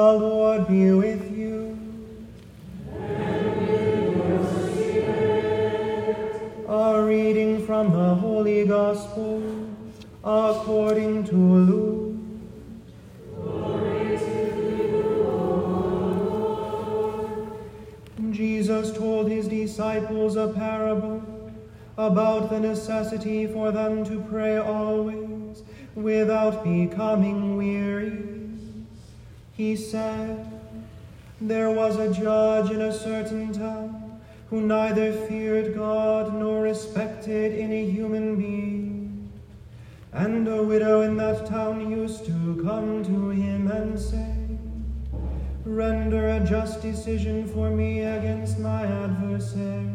Lord be with you. And A reading from the Holy Gospel according to Luke. Jesus told his disciples a parable about the necessity for them to pray always without becoming weary. He said, There was a judge in a certain town who neither feared God nor respected any human being. And a widow in that town used to come to him and say, Render a just decision for me against my adversary.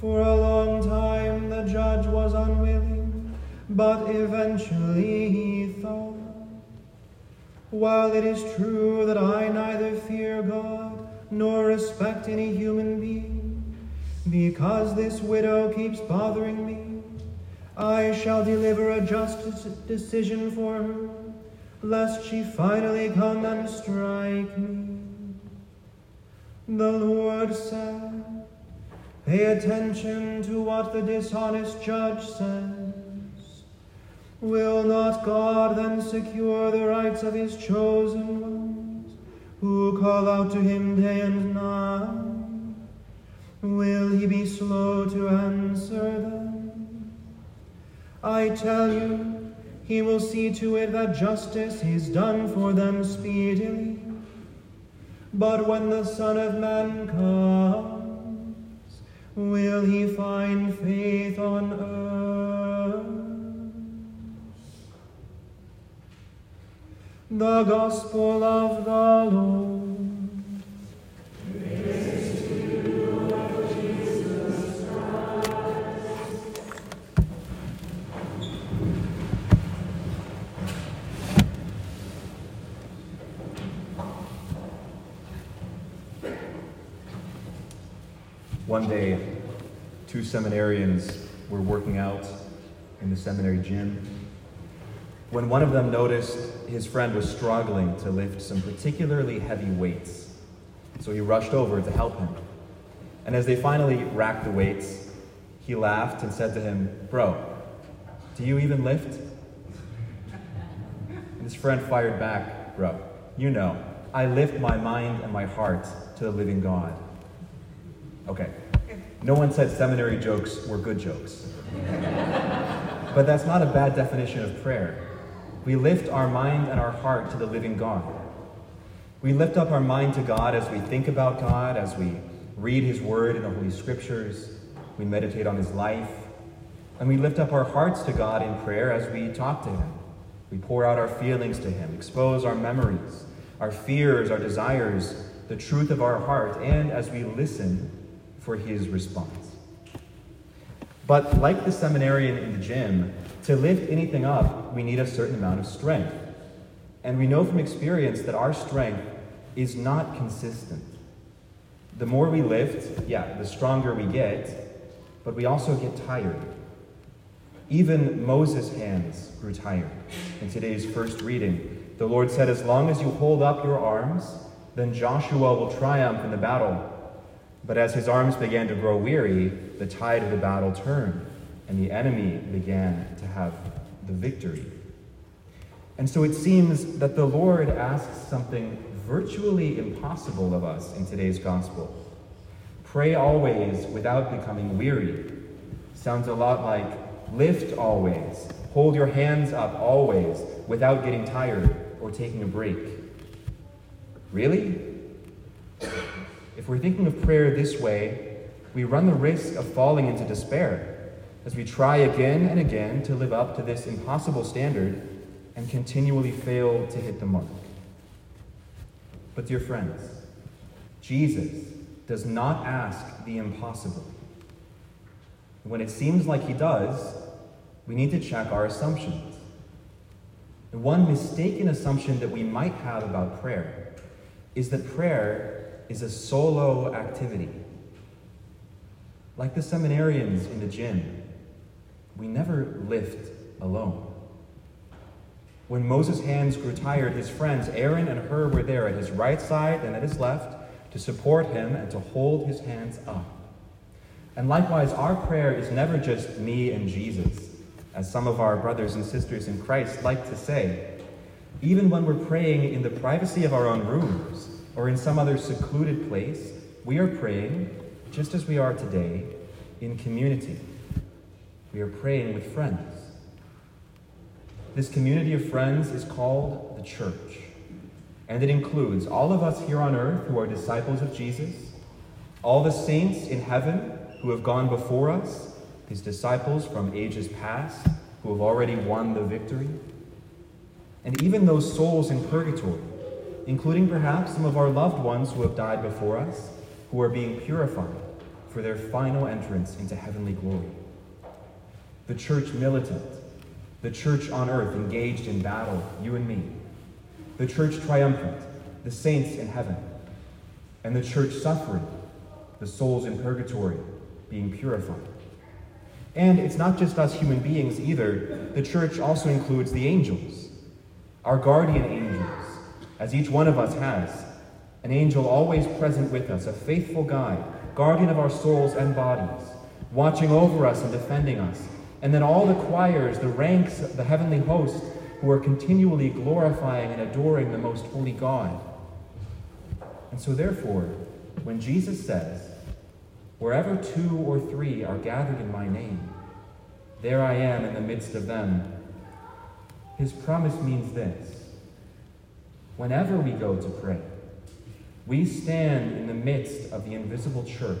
For a long time the judge was unwilling, but eventually he thought, While it is true that I neither fear God nor respect any human being, because this widow keeps bothering me, I shall deliver a just decision for her lest she finally come and strike me. The Lord said, Pay attention to what the dishonest judge says. Will not God then secure the rights of his chosen ones, who call out to him day and night? Will he be slow to answer them? I tell you, he will see to it that justice is done for them speedily. But when the Son of Man comes, will he find faith on earth? The Gospel of the Lord. One day, two seminarians were working out in the seminary gym when one of them noticed his friend was struggling to lift some particularly heavy weights. So he rushed over to help him. And as they finally racked the weights, he laughed and said to him, Bro, do you even lift? And his friend fired back, Bro, you know, I lift my mind and my heart to the living God. Okay. No one said seminary jokes were good jokes. but that's not a bad definition of prayer. We lift our mind and our heart to the living God. We lift up our mind to God as we think about God, as we read His Word in the Holy Scriptures, we meditate on His life, and we lift up our hearts to God in prayer as we talk to Him. We pour out our feelings to Him, expose our memories, our fears, our desires, the truth of our heart, and as we listen for his response. But like the seminarian in the gym, to lift anything up, we need a certain amount of strength. And we know from experience that our strength is not consistent. The more we lift, yeah, the stronger we get, but we also get tired. Even Moses' hands grew tired. In today's first reading, the Lord said, As long as you hold up your arms, then Joshua will triumph in the battle. But as his arms began to grow weary, the tide of the battle turned, and the enemy began to have the victory. And so it seems that the Lord asks something virtually impossible of us in today's gospel. Pray always without becoming weary. Sounds a lot like lift always, hold your hands up always without getting tired or taking a break. Really? If we're thinking of prayer this way, we run the risk of falling into despair as we try again and again to live up to this impossible standard and continually fail to hit the mark. But, dear friends, Jesus does not ask the impossible. When it seems like he does, we need to check our assumptions. And one mistaken assumption that we might have about prayer is that prayer is a solo activity. Like the seminarians in the gym, we never lift alone. When Moses' hands grew tired, his friends Aaron and Hur were there at his right side and at his left to support him and to hold his hands up. And likewise, our prayer is never just me and Jesus, as some of our brothers and sisters in Christ like to say. Even when we're praying in the privacy of our own rooms or in some other secluded place, we are praying, just as we are today, in community. We are praying with friends. This community of friends is called the church, and it includes all of us here on earth who are disciples of Jesus, all the saints in heaven who have gone before us, his disciples from ages past who have already won the victory, and even those souls in purgatory, including perhaps some of our loved ones who have died before us, who are being purified for their final entrance into heavenly glory. The church militant, the church on earth engaged in battle, you and me, the church triumphant, the saints in heaven, and the church suffering, the souls in purgatory being purified. And it's not just us human beings either. The church also includes the angels, our guardian angels, as each one of us has. An angel always present with us, a faithful guide, guardian of our souls and bodies, watching over us and defending us. And then all the choirs, the ranks, the heavenly host, who are continually glorifying and adoring the most holy God. And so, therefore, when Jesus says, Wherever two or three are gathered in my name, there I am in the midst of them. His promise means this whenever we go to pray, we stand in the midst of the invisible church,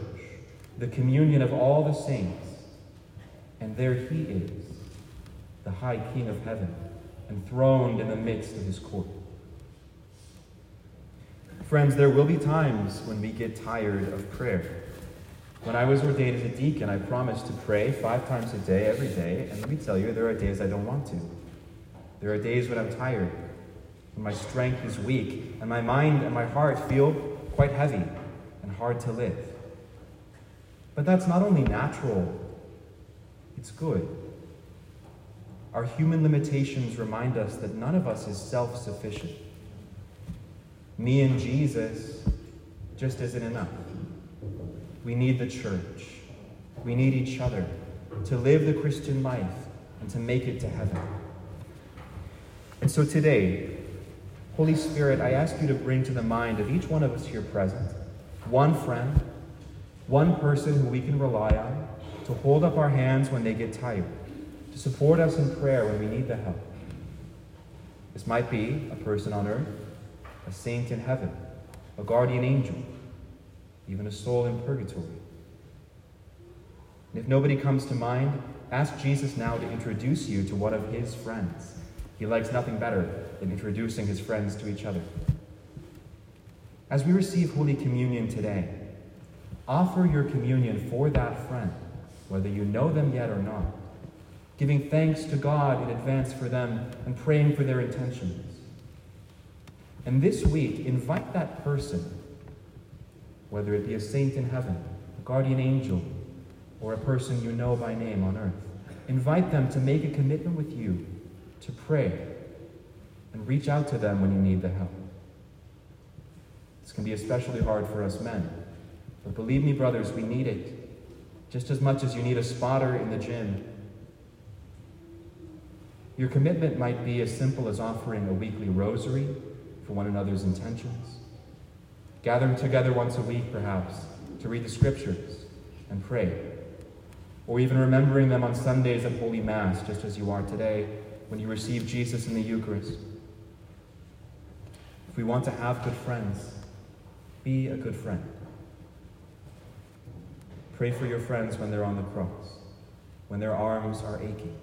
the communion of all the saints, and there he is, the high King of heaven, enthroned in the midst of his court. Friends, there will be times when we get tired of prayer. When I was ordained as a deacon, I promised to pray five times a day, every day, and let me tell you, there are days I don't want to. There are days when I'm tired, when my strength is weak, and my mind and my heart feel quite heavy and hard to live. But that's not only natural, it's good. Our human limitations remind us that none of us is self sufficient. Me and Jesus just isn't enough. We need the church. We need each other to live the Christian life and to make it to heaven. And so today, Holy Spirit, I ask you to bring to the mind of each one of us here present one friend, one person who we can rely on to hold up our hands when they get tired, to support us in prayer when we need the help. This might be a person on earth, a saint in heaven, a guardian angel, even a soul in purgatory. And if nobody comes to mind, ask Jesus now to introduce you to one of his friends. He likes nothing better than introducing his friends to each other. As we receive Holy Communion today, offer your communion for that friend, whether you know them yet or not, giving thanks to God in advance for them and praying for their intentions. And this week, invite that person whether it be a saint in heaven, a guardian angel, or a person you know by name on earth. Invite them to make a commitment with you to pray and reach out to them when you need the help. This can be especially hard for us men. But believe me, brothers, we need it just as much as you need a spotter in the gym. Your commitment might be as simple as offering a weekly rosary for one another's intentions gathering together once a week, perhaps, to read the scriptures and pray, or even remembering them on Sundays at Holy Mass, just as you are today when you receive Jesus in the Eucharist. If we want to have good friends, be a good friend. Pray for your friends when they're on the cross, when their arms are aching,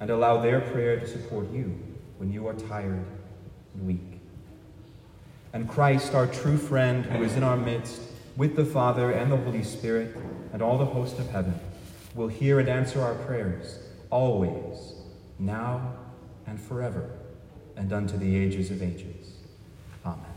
and allow their prayer to support you when you are tired and weak and Christ, our true friend, who is in our midst, with the Father and the Holy Spirit and all the host of heaven, will hear and answer our prayers, always, now and forever, and unto the ages of ages. Amen.